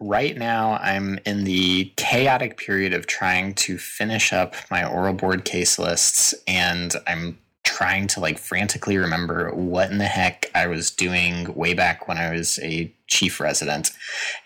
Right now, I'm in the chaotic period of trying to finish up my oral board case lists, and I'm trying to like frantically remember what in the heck I was doing way back when I was a chief resident.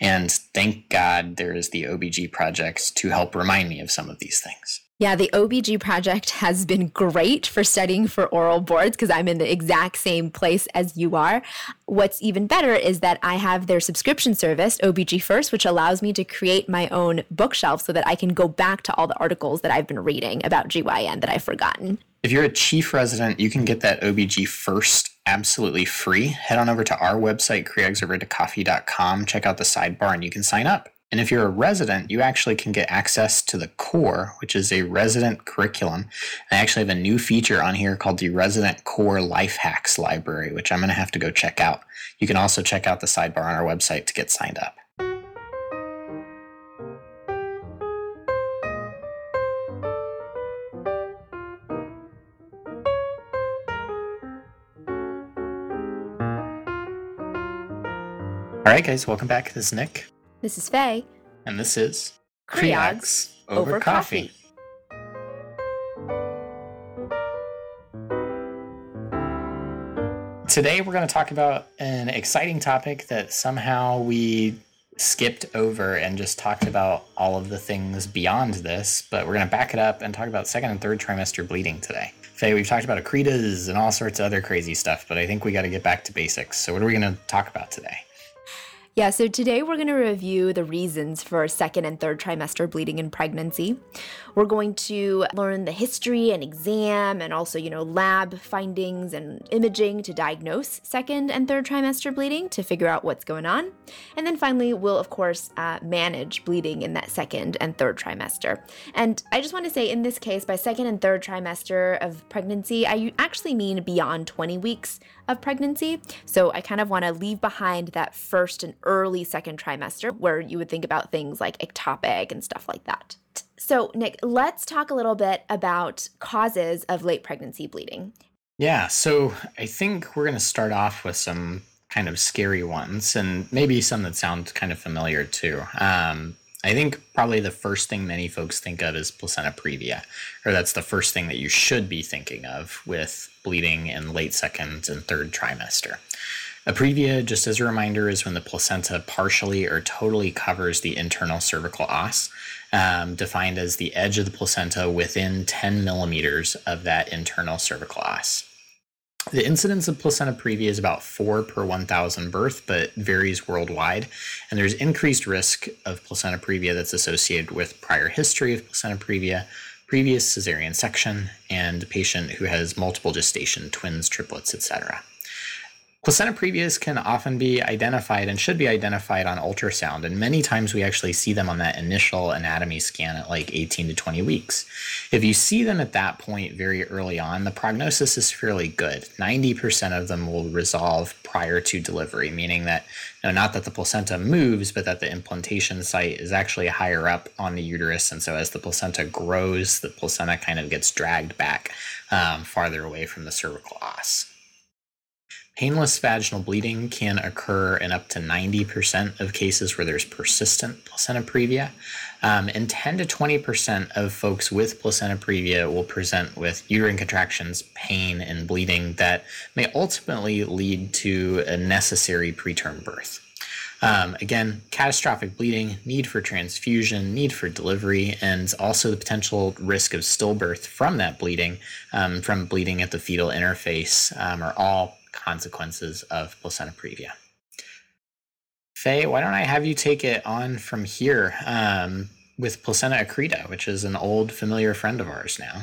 And thank God there is the OBG project to help remind me of some of these things. Yeah, the OBG project has been great for studying for oral boards because I'm in the exact same place as you are. What's even better is that I have their subscription service, OBG First, which allows me to create my own bookshelf so that I can go back to all the articles that I've been reading about GYN that I've forgotten. If you're a chief resident, you can get that OBG First absolutely free. Head on over to our website, creogsovercoffee.com, check out the sidebar, and you can sign up. And if you're a resident, you actually can get access to the core, which is a resident curriculum. I actually have a new feature on here called the Resident Core Life Hacks Library, which I'm going to have to go check out. You can also check out the sidebar on our website to get signed up. All right, guys, welcome back. This is Nick. This is Faye. And this is Creogs over, over coffee. Today we're going to talk about an exciting topic that somehow we skipped over and just talked about all of the things beyond this, but we're going to back it up and talk about second and third trimester bleeding today. Faye, we've talked about accretas and all sorts of other crazy stuff, but I think we got to get back to basics. So, what are we going to talk about today? Yeah, so today we're going to review the reasons for second and third trimester bleeding in pregnancy. We're going to learn the history and exam and also, you know, lab findings and imaging to diagnose second and third trimester bleeding to figure out what's going on. And then finally, we'll, of course, uh, manage bleeding in that second and third trimester. And I just want to say, in this case, by second and third trimester of pregnancy, I actually mean beyond 20 weeks of pregnancy. So I kind of want to leave behind that first and early second trimester where you would think about things like ectopic and stuff like that. So, Nick, let's talk a little bit about causes of late pregnancy bleeding. Yeah, so I think we're going to start off with some kind of scary ones and maybe some that sound kind of familiar too. Um, I think probably the first thing many folks think of is placenta previa, or that's the first thing that you should be thinking of with bleeding in late second and third trimester. A previa, just as a reminder, is when the placenta partially or totally covers the internal cervical os, um, defined as the edge of the placenta within 10 millimeters of that internal cervical os. The incidence of placenta previa is about 4 per 1,000 birth, but varies worldwide. And there's increased risk of placenta previa that's associated with prior history of placenta previa, previous cesarean section, and a patient who has multiple gestation, twins, triplets, etc. Placenta previas can often be identified and should be identified on ultrasound, and many times we actually see them on that initial anatomy scan at like 18 to 20 weeks. If you see them at that point very early on, the prognosis is fairly good. 90% of them will resolve prior to delivery, meaning that know, not that the placenta moves, but that the implantation site is actually higher up on the uterus, and so as the placenta grows, the placenta kind of gets dragged back um, farther away from the cervical os. Painless vaginal bleeding can occur in up to 90% of cases where there's persistent placenta previa. Um, and 10 to 20% of folks with placenta previa will present with uterine contractions, pain, and bleeding that may ultimately lead to a necessary preterm birth. Um, again, catastrophic bleeding, need for transfusion, need for delivery, and also the potential risk of stillbirth from that bleeding, um, from bleeding at the fetal interface, um, are all consequences of placenta previa. Faye, why don't I have you take it on from here um, with placenta accreta, which is an old familiar friend of ours now.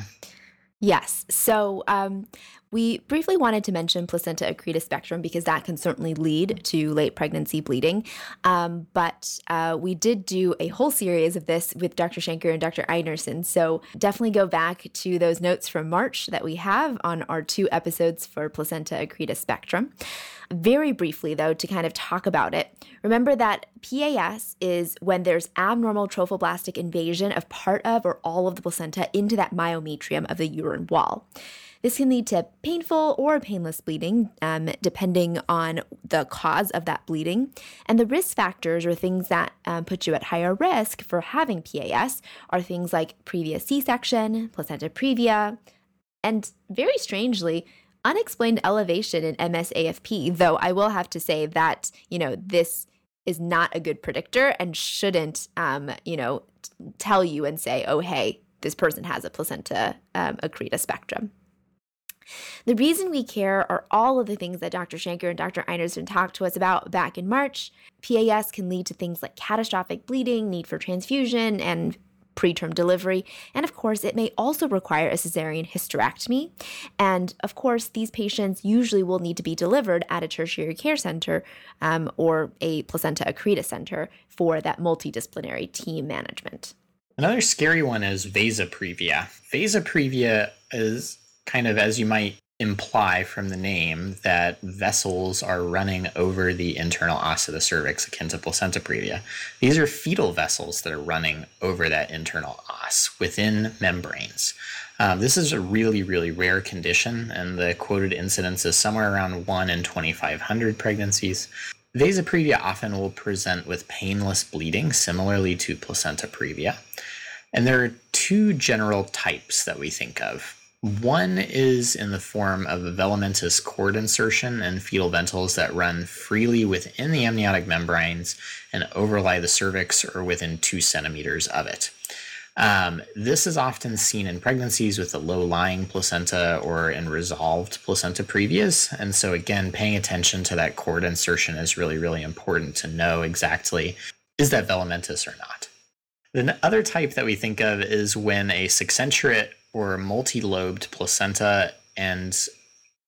Yes. So um, we briefly wanted to mention placenta accreta spectrum because that can certainly lead to late pregnancy bleeding. Um, but uh, we did do a whole series of this with Dr. Shanker and Dr. Einerson. So definitely go back to those notes from March that we have on our two episodes for placenta accreta spectrum. Very briefly, though, to kind of talk about it, remember that PAS is when there's abnormal trophoblastic invasion of part of or all of the placenta into that myometrium of the uterine wall. This can lead to painful or painless bleeding, um, depending on the cause of that bleeding. And the risk factors or things that um, put you at higher risk for having PAS are things like previous C section, placenta previa, and very strangely, unexplained elevation in MSAFP, though I will have to say that, you know, this is not a good predictor and shouldn't, um, you know, t- tell you and say, oh, hey, this person has a placenta um, accreta spectrum. The reason we care are all of the things that Dr. Shanker and Dr. Einerson talked to us about back in March. PAS can lead to things like catastrophic bleeding, need for transfusion, and preterm delivery. And of course, it may also require a cesarean hysterectomy. And of course, these patients usually will need to be delivered at a tertiary care center um, or a placenta accreta center for that multidisciplinary team management. Another scary one is vasa previa. Vasoprevia is kind of, as you might imply from the name that vessels are running over the internal os of the cervix akin to placenta previa. These are fetal vessels that are running over that internal os within membranes. Um, this is a really, really rare condition, and the quoted incidence is somewhere around 1 in 2,500 pregnancies. Vasa previa often will present with painless bleeding, similarly to placenta previa. And there are two general types that we think of. One is in the form of a velamentous cord insertion and fetal ventals that run freely within the amniotic membranes and overlie the cervix or within two centimeters of it. Um, this is often seen in pregnancies with a low lying placenta or in resolved placenta previas. And so, again, paying attention to that cord insertion is really, really important to know exactly is that velamentous or not. The other type that we think of is when a succenturiate or multi-lobed placenta and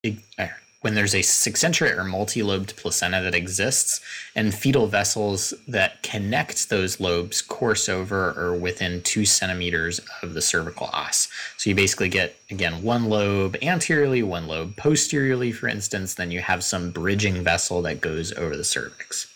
uh, when there's a succenturiate or multi-lobed placenta that exists and fetal vessels that connect those lobes course over or within two centimeters of the cervical os. So you basically get, again, one lobe anteriorly, one lobe posteriorly, for instance, then you have some bridging vessel that goes over the cervix.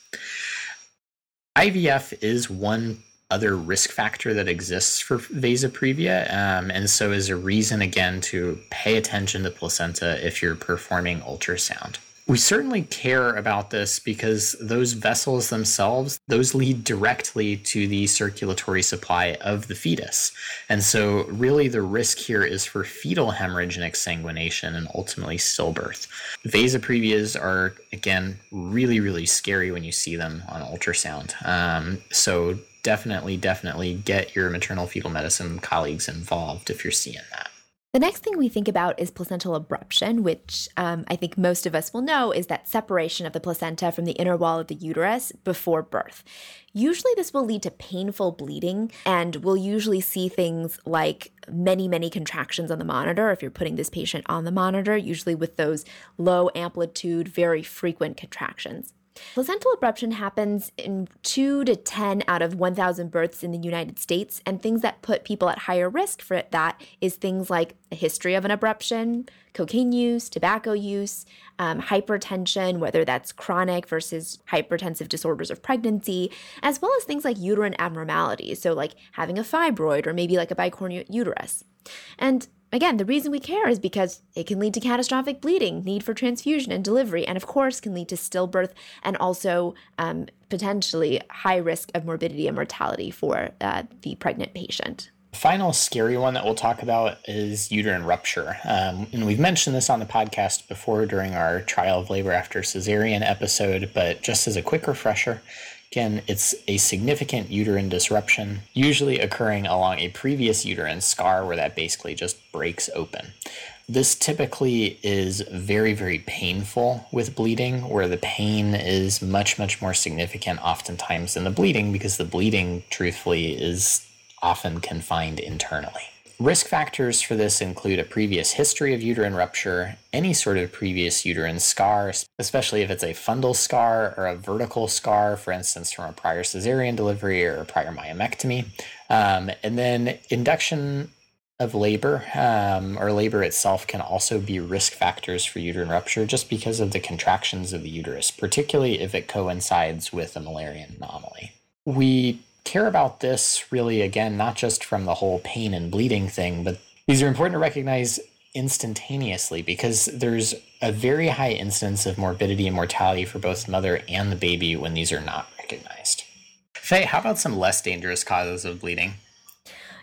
IVF is one other risk factor that exists for vasa previa. Um, and so is a reason, again, to pay attention to placenta if you're performing ultrasound. We certainly care about this because those vessels themselves, those lead directly to the circulatory supply of the fetus. And so really the risk here is for fetal hemorrhage and exsanguination and ultimately stillbirth. Vasa previas are, again, really, really scary when you see them on ultrasound. Um, so definitely, definitely get your maternal fetal medicine colleagues involved if you're seeing that. The next thing we think about is placental abruption, which um, I think most of us will know is that separation of the placenta from the inner wall of the uterus before birth. Usually, this will lead to painful bleeding, and we'll usually see things like many, many contractions on the monitor if you're putting this patient on the monitor, usually with those low amplitude, very frequent contractions. Placental abruption happens in 2 to 10 out of 1,000 births in the United States, and things that put people at higher risk for that is things like a history of an abruption, cocaine use, tobacco use, um, hypertension, whether that's chronic versus hypertensive disorders of pregnancy, as well as things like uterine abnormalities, so like having a fibroid or maybe like a bicornuate uterus. And Again, the reason we care is because it can lead to catastrophic bleeding, need for transfusion and delivery, and of course, can lead to stillbirth and also um, potentially high risk of morbidity and mortality for uh, the pregnant patient. Final scary one that we'll talk about is uterine rupture. Um, and we've mentioned this on the podcast before during our trial of labor after cesarean episode, but just as a quick refresher, Again, it's a significant uterine disruption, usually occurring along a previous uterine scar where that basically just breaks open. This typically is very, very painful with bleeding, where the pain is much, much more significant oftentimes than the bleeding because the bleeding, truthfully, is often confined internally. Risk factors for this include a previous history of uterine rupture, any sort of previous uterine scar, especially if it's a fundal scar or a vertical scar, for instance, from a prior cesarean delivery or a prior myomectomy. Um, and then induction of labor um, or labor itself can also be risk factors for uterine rupture just because of the contractions of the uterus, particularly if it coincides with a Müllerian anomaly. We care about this really, again, not just from the whole pain and bleeding thing, but these are important to recognize instantaneously because there's a very high incidence of morbidity and mortality for both the mother and the baby when these are not recognized. Faye, how about some less dangerous causes of bleeding?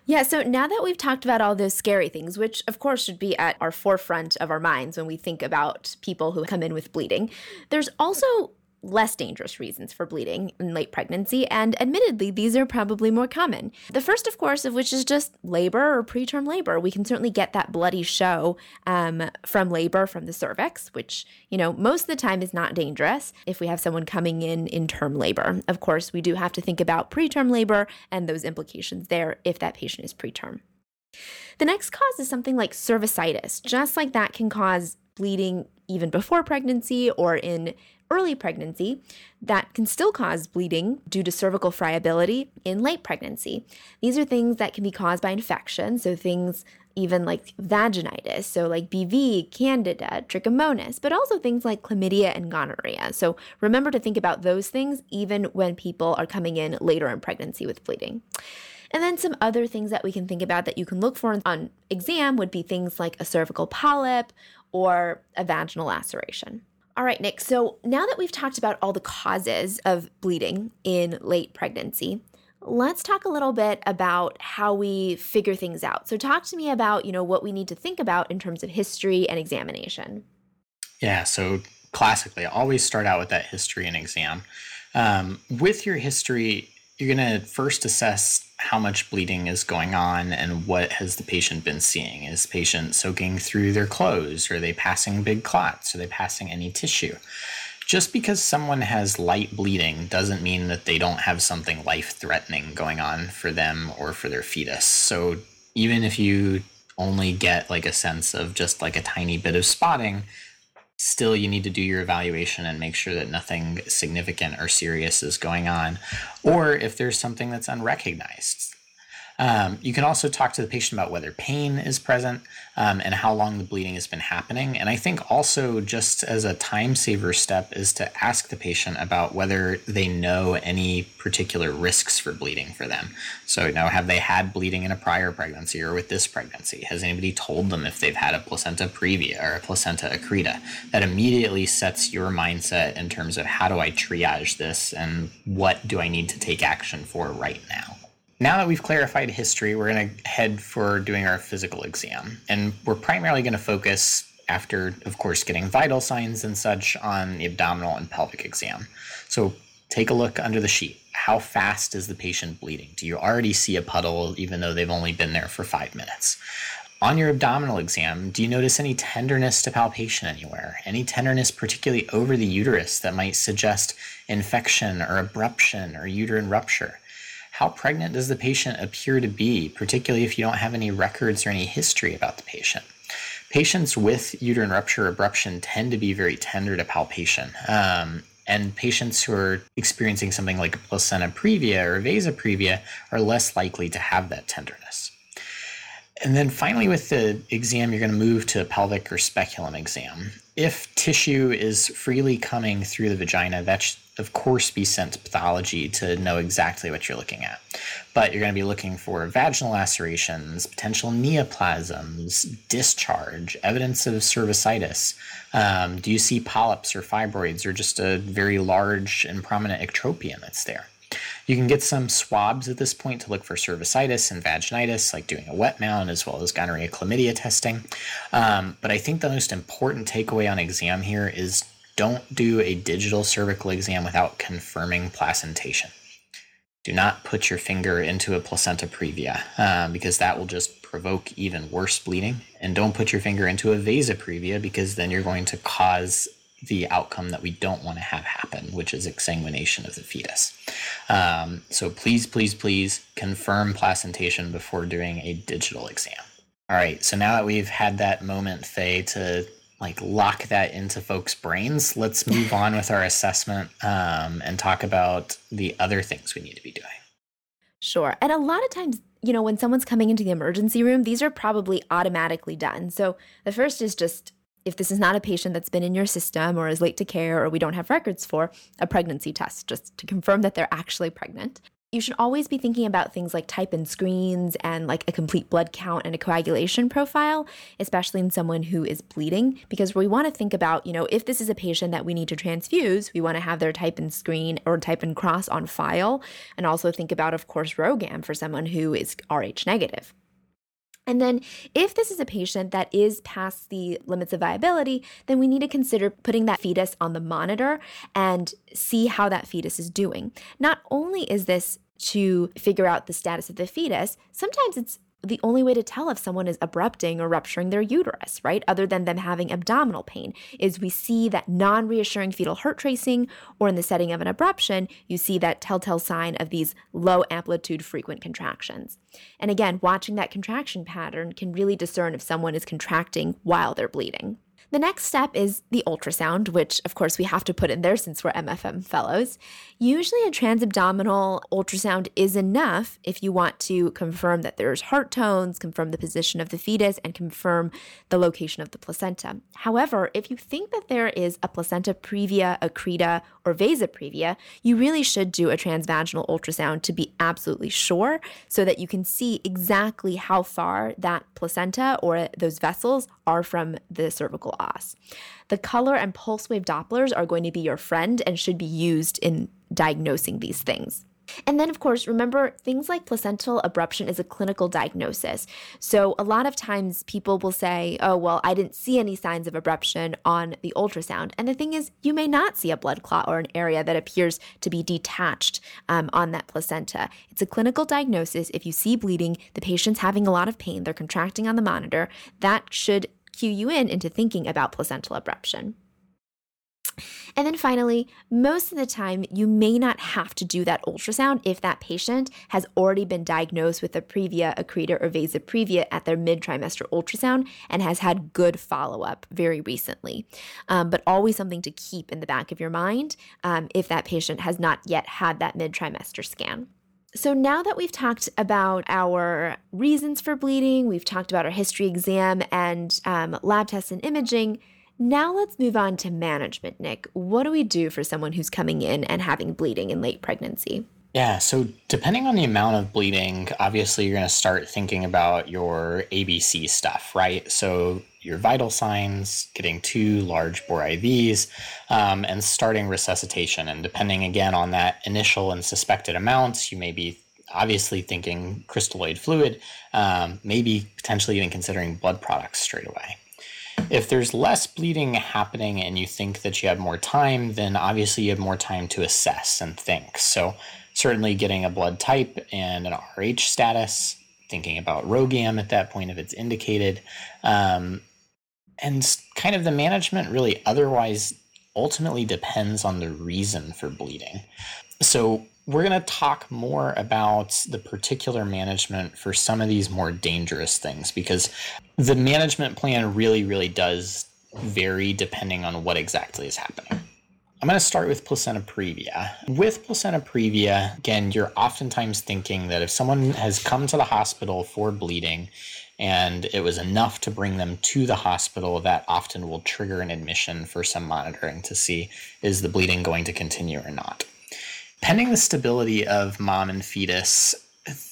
Yeah, so now that we've talked about all those scary things, which of course should be at our forefront of our minds when we think about people who come in with bleeding, there's also less dangerous reasons for bleeding in late pregnancy, and admittedly, these are probably more common. The first, of course, of which is just labor or preterm labor. We can certainly get that bloody show um, from labor from the cervix, which, you know, most of the time is not dangerous if we have someone coming in in term labor. Of course, we do have to think about preterm labor and those implications there if that patient is preterm. The next cause is something like cervicitis. Just like that can cause bleeding even before pregnancy or in early pregnancy that can still cause bleeding due to cervical friability in late pregnancy. These are things that can be caused by infection, so things even like vaginitis, so like BV, candida, trichomonas, but also things like chlamydia and gonorrhea. So remember to think about those things even when people are coming in later in pregnancy with bleeding. And then some other things that we can think about that you can look for on exam would be things like a cervical polyp or a vaginal laceration. All right, Nick. So now that we've talked about all the causes of bleeding in late pregnancy, let's talk a little bit about how we figure things out. So talk to me about, you know, what we need to think about in terms of history and examination. Yeah, so classically, I always start out with that history and exam. Um, with your history, you're going to first assess how much bleeding is going on and what has the patient been seeing. Is patient soaking through their clothes? Are they passing big clots? Are they passing any tissue? Just because someone has light bleeding doesn't mean that they don't have something life threatening going on for them or for their fetus. So even if you only get like a sense of just like a tiny bit of spotting, still you need to do your evaluation and make sure that nothing significant or serious is going on or if there's something that's unrecognized um, you can also talk to the patient about whether pain is present um, and how long the bleeding has been happening. And I think also, just as a time saver step, is to ask the patient about whether they know any particular risks for bleeding for them. So, you know, have they had bleeding in a prior pregnancy or with this pregnancy? Has anybody told them if they've had a placenta previa or a placenta accreta? That immediately sets your mindset in terms of how do I triage this and what do I need to take action for right now now that we've clarified history, we're going to head for doing our physical exam. And we're primarily going to focus, after, of course, getting vital signs and such, on the abdominal and pelvic exam. So take a look under the sheet. How fast is the patient bleeding? Do you already see a puddle, even though they've only been there for five minutes? On your abdominal exam, do you notice any tenderness to palpation anywhere? Any tenderness, particularly over the uterus, that might suggest infection or abruption or uterine rupture? How pregnant does the patient appear to be, particularly if you don't have any records or any history about the patient? Patients with uterine rupture or abruption tend to be very tender to palpation. Um, and patients who are experiencing something like placenta previa or vasa previa are less likely to have that tenderness. And then finally, with the exam, you're going to move to a pelvic or speculum exam. If tissue is freely coming through the vagina, that's of course, be sent to pathology to know exactly what you're looking at. But you're going to be looking for vaginal lacerations, potential neoplasms, discharge, evidence of cervicitis. Um, do you see polyps or fibroids or just a very large and prominent ectropion that's there? You can get some swabs at this point to look for cervicitis and vaginitis, like doing a wet mount as well as gonorrhea chlamydia testing. Um, but I think the most important takeaway on exam here is don't do a digital cervical exam without confirming placentation. Do not put your finger into a placenta previa um, because that will just provoke even worse bleeding. And don't put your finger into a vasa previa because then you're going to cause the outcome that we don't want to have happen, which is exsanguination of the fetus. Um, so please, please, please confirm placentation before doing a digital exam. All right, so now that we've had that moment, Faye, to like lock that into folks' brains, let's move on with our assessment um, and talk about the other things we need to be doing. Sure. And a lot of times, you know, when someone's coming into the emergency room, these are probably automatically done. So the first is just if this is not a patient that's been in your system or is late to care or we don't have records for, a pregnancy test just to confirm that they're actually pregnant. You should always be thinking about things like type and screens and like a complete blood count and a coagulation profile, especially in someone who is bleeding, because we want to think about, you know, if this is a patient that we need to transfuse, we want to have their type and screen or type and cross on file, and also think about, of course, RhoGAM for someone who is Rh negative. And then, if this is a patient that is past the limits of viability, then we need to consider putting that fetus on the monitor and see how that fetus is doing. Not only is this to figure out the status of the fetus, sometimes it's the only way to tell if someone is abrupting or rupturing their uterus, right? Other than them having abdominal pain, is we see that non reassuring fetal heart tracing, or in the setting of an abruption, you see that telltale sign of these low amplitude frequent contractions. And again, watching that contraction pattern can really discern if someone is contracting while they're bleeding. The next step is the ultrasound, which of course we have to put in there since we're MFM fellows. Usually, a transabdominal ultrasound is enough if you want to confirm that there's heart tones, confirm the position of the fetus, and confirm the location of the placenta. However, if you think that there is a placenta previa, accreta, or vasa previa, you really should do a transvaginal ultrasound to be absolutely sure so that you can see exactly how far that placenta or those vessels are from the cervical os. The color and pulse wave Dopplers are going to be your friend and should be used in diagnosing these things. And then, of course, remember things like placental abruption is a clinical diagnosis. So, a lot of times people will say, Oh, well, I didn't see any signs of abruption on the ultrasound. And the thing is, you may not see a blood clot or an area that appears to be detached um, on that placenta. It's a clinical diagnosis. If you see bleeding, the patient's having a lot of pain, they're contracting on the monitor, that should cue you in into thinking about placental abruption. And then finally, most of the time, you may not have to do that ultrasound if that patient has already been diagnosed with a previa, accreta, or vasa previa at their mid trimester ultrasound and has had good follow up very recently. Um, but always something to keep in the back of your mind um, if that patient has not yet had that mid trimester scan. So, now that we've talked about our reasons for bleeding, we've talked about our history exam and um, lab tests and imaging, now let's move on to management, Nick. What do we do for someone who's coming in and having bleeding in late pregnancy? Yeah, so depending on the amount of bleeding, obviously you're going to start thinking about your ABC stuff, right? So your vital signs, getting two large bore IVs, um, and starting resuscitation. And depending again on that initial and suspected amounts, you may be obviously thinking crystalloid fluid, um, maybe potentially even considering blood products straight away. If there's less bleeding happening and you think that you have more time, then obviously you have more time to assess and think. So certainly getting a blood type and an RH status, thinking about RhoGAM at that point if it's indicated, um, and kind of the management really otherwise ultimately depends on the reason for bleeding. So we're going to talk more about the particular management for some of these more dangerous things because the management plan really, really does vary depending on what exactly is happening. I'm going to start with placenta previa. With placenta previa, again, you're oftentimes thinking that if someone has come to the hospital for bleeding and it was enough to bring them to the hospital, that often will trigger an admission for some monitoring to see is the bleeding going to continue or not. Pending the stability of mom and fetus,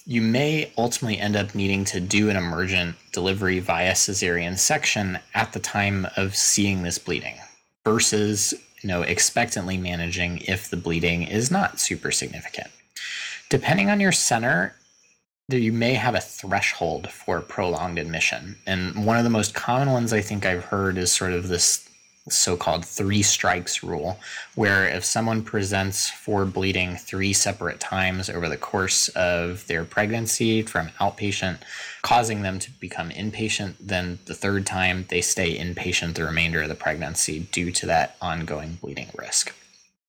you may ultimately end up needing to do an emergent delivery via cesarean section at the time of seeing this bleeding versus you know, expectantly managing if the bleeding is not super significant. Depending on your center, you may have a threshold for prolonged admission. And one of the most common ones I think I've heard is sort of this so-called three strikes rule where if someone presents for bleeding three separate times over the course of their pregnancy from outpatient causing them to become inpatient then the third time they stay inpatient the remainder of the pregnancy due to that ongoing bleeding risk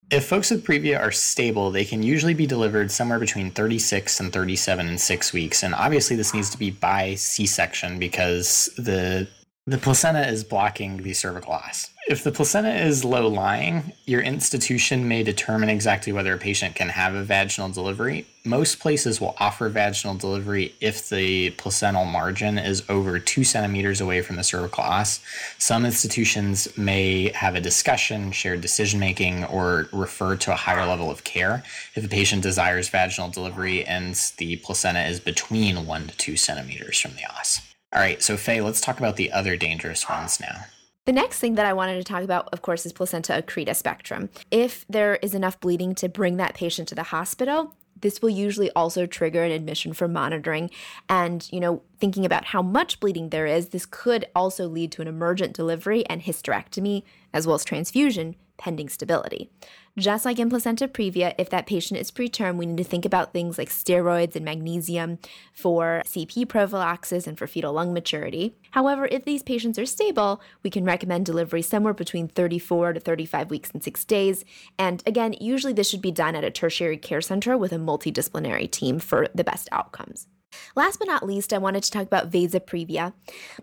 if folks with previa are stable, they can usually be delivered somewhere between 36 and 37 and six weeks. And obviously, this needs to be by C section because the The placenta is blocking the cervical os. If the placenta is low lying, your institution may determine exactly whether a patient can have a vaginal delivery. Most places will offer vaginal delivery if the placental margin is over two centimeters away from the cervical os. Some institutions may have a discussion, shared decision making, or refer to a higher level of care if a patient desires vaginal delivery and the placenta is between one to two centimeters from the os. All right, so Faye, let's talk about the other dangerous ones now. The next thing that I wanted to talk about, of course, is placenta accreta spectrum. If there is enough bleeding to bring that patient to the hospital, this will usually also trigger an admission for monitoring. And, you know, thinking about how much bleeding there is, this could also lead to an emergent delivery and hysterectomy, as well as transfusion, pending stability. Just like in placenta previa, if that patient is preterm, we need to think about things like steroids and magnesium for CP prophylaxis and for fetal lung maturity. However, if these patients are stable, we can recommend delivery somewhere between 34 to 35 weeks and six days. And again, usually this should be done at a tertiary care center with a multidisciplinary team for the best outcomes. Last but not least, I wanted to talk about vasa previa.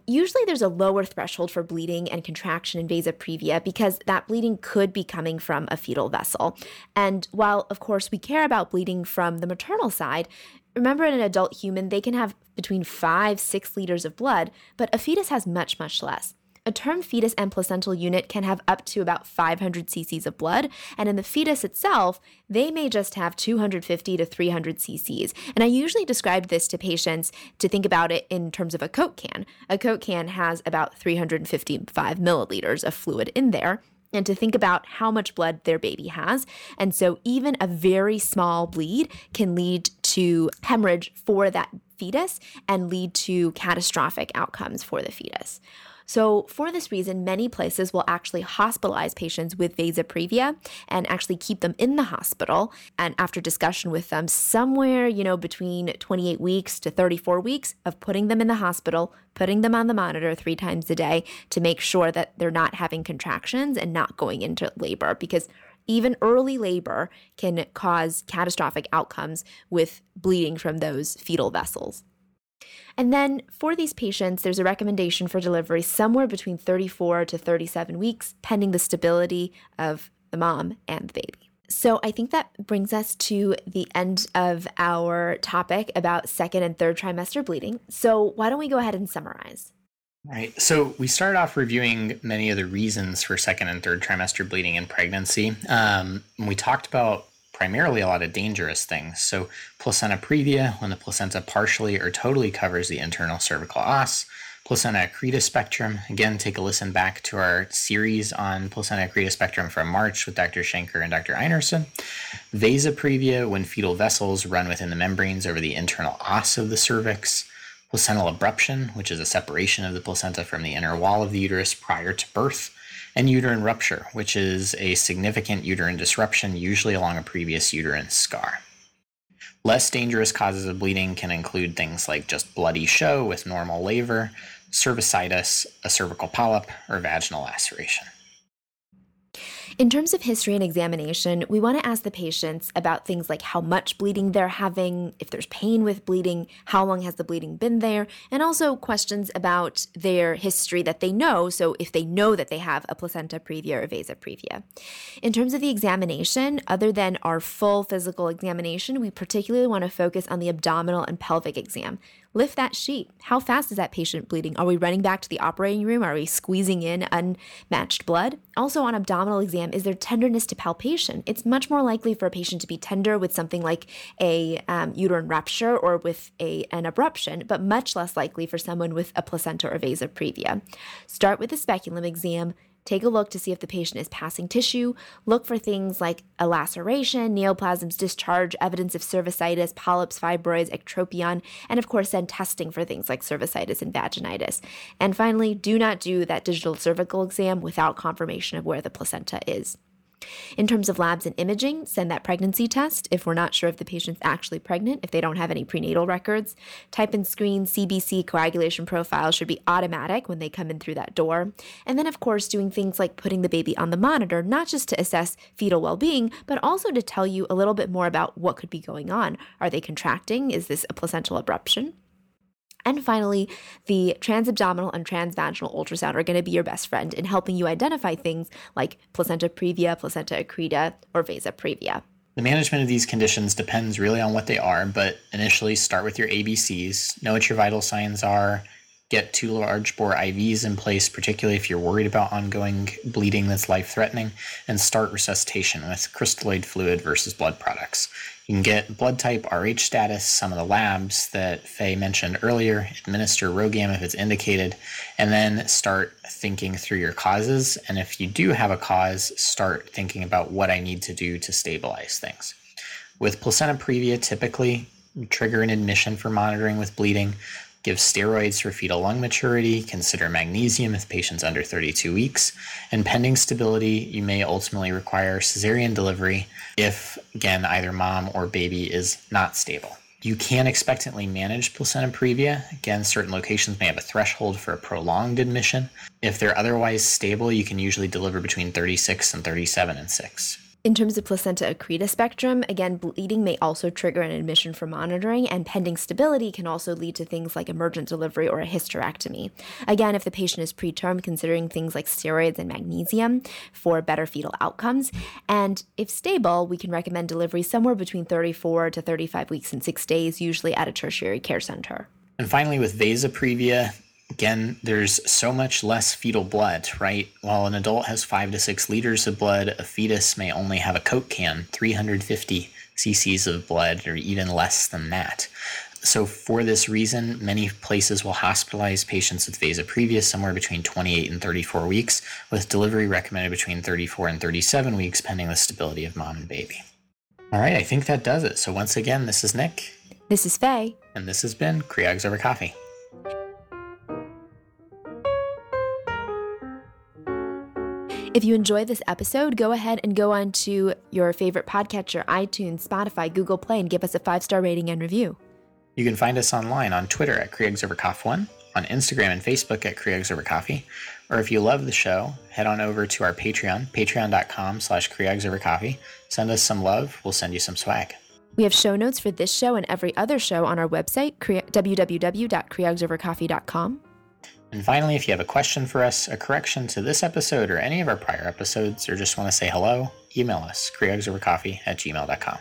Usually, there's a lower threshold for bleeding and contraction in vasa previa because that bleeding could be coming from a fetal vessel. And while, of course, we care about bleeding from the maternal side, remember in an adult human, they can have between five, six liters of blood, but a fetus has much, much less. A term fetus and placental unit can have up to about 500 cc's of blood, and in the fetus itself, they may just have 250 to 300 cc's. And I usually describe this to patients to think about it in terms of a Coke can. A Coke can has about 355 milliliters of fluid in there and to think about how much blood their baby has. And so, even a very small bleed can lead to hemorrhage for that fetus and lead to catastrophic outcomes for the fetus. So, for this reason, many places will actually hospitalize patients with vasa previa and actually keep them in the hospital. And after discussion with them, somewhere, you know, between 28 weeks to 34 weeks of putting them in the hospital, putting them on the monitor three times a day to make sure that they're not having contractions and not going into labor because even early labor can cause catastrophic outcomes with bleeding from those fetal vessels. And then for these patients, there's a recommendation for delivery somewhere between 34 to 37 weeks, pending the stability of the mom and the baby. So I think that brings us to the end of our topic about second and third trimester bleeding. So why don't we go ahead and summarize? Right. So we started off reviewing many of the reasons for second and third trimester bleeding in pregnancy. Um, we talked about primarily a lot of dangerous things. So, placenta previa, when the placenta partially or totally covers the internal cervical os. Placenta accreta spectrum. Again, take a listen back to our series on placenta accreta spectrum from March with Dr. Schenker and Dr. Einerson. Vasa previa, when fetal vessels run within the membranes over the internal os of the cervix. Placental abruption, which is a separation of the placenta from the inner wall of the uterus prior to birth and uterine rupture, which is a significant uterine disruption, usually along a previous uterine scar. Less dangerous causes of bleeding can include things like just bloody show with normal labor, cervicitis, a cervical polyp, or vaginal laceration. In terms of history and examination, we want to ask the patients about things like how much bleeding they're having, if there's pain with bleeding, how long has the bleeding been there, and also questions about their history that they know. So, if they know that they have a placenta previa or vasa previa. In terms of the examination, other than our full physical examination, we particularly want to focus on the abdominal and pelvic exam. Lift that sheet. How fast is that patient bleeding? Are we running back to the operating room? Are we squeezing in unmatched blood? Also, on abdominal exam, is there tenderness to palpation? It's much more likely for a patient to be tender with something like a um, uterine rupture or with a, an abruption, but much less likely for someone with a placenta or vasa previa. Start with a speculum exam Take a look to see if the patient is passing tissue. Look for things like a laceration, neoplasms, discharge, evidence of cervicitis, polyps, fibroids, ectropion, and of course, then testing for things like cervicitis and vaginitis. And finally, do not do that digital cervical exam without confirmation of where the placenta is. In terms of labs and imaging, send that pregnancy test if we're not sure if the patient's actually pregnant, if they don't have any prenatal records. Type and screen CBC coagulation profile should be automatic when they come in through that door. And then, of course, doing things like putting the baby on the monitor, not just to assess fetal well being, but also to tell you a little bit more about what could be going on. Are they contracting? Is this a placental abruption? And finally, the transabdominal and transvaginal ultrasound are going to be your best friend in helping you identify things like placenta previa, placenta accreta, or vasa previa. The management of these conditions depends really on what they are, but initially start with your ABCs, know what your vital signs are, get two large bore IVs in place, particularly if you're worried about ongoing bleeding that's life threatening, and start resuscitation with crystalloid fluid versus blood products. You can get blood type, RH status, some of the labs that Faye mentioned earlier, administer RhoGAM if it's indicated, and then start thinking through your causes. And if you do have a cause, start thinking about what I need to do to stabilize things. With placenta previa, typically trigger an admission for monitoring with bleeding. Give steroids for fetal lung maturity. Consider magnesium if patient's under 32 weeks. And pending stability, you may ultimately require cesarean delivery if, again, either mom or baby is not stable. You can expectantly manage placenta previa. Again, certain locations may have a threshold for a prolonged admission. If they're otherwise stable, you can usually deliver between 36 and 37 and 6. In terms of placenta accreta spectrum, again, bleeding may also trigger an admission for monitoring, and pending stability can also lead to things like emergent delivery or a hysterectomy. Again, if the patient is preterm, considering things like steroids and magnesium for better fetal outcomes. And if stable, we can recommend delivery somewhere between 34 to 35 weeks and six days, usually at a tertiary care center. And finally, with vasa previa, again, there's so much less fetal blood, right? While an adult has five to six liters of blood, a fetus may only have a Coke can, 350 cc's of blood, or even less than that. So, for this reason, many places will hospitalize patients with vasa previa somewhere between 28 and 34 weeks, with delivery recommended between 34 and 37 weeks, pending the stability of mom and baby. All right, I think that does it. So, once again, this is Nick. This is Faye. And this has been Creogs Over Coffee. If you enjoy this episode, go ahead and go on to your favorite podcatcher, iTunes, Spotify, Google Play, and give us a five star rating and review. You can find us online on Twitter at CreogsOverCoff1, on Instagram and Facebook at CreogsOverCoffee, or if you love the show, head on over to our Patreon, patreon.com slash CreogsOverCoffee. Send us some love, we'll send you some swag. We have show notes for this show and every other show on our website, www.creogsovercoffee.com. And finally, if you have a question for us, a correction to this episode or any of our prior episodes, or just want to say hello, email us, creogsovercoffee at gmail.com.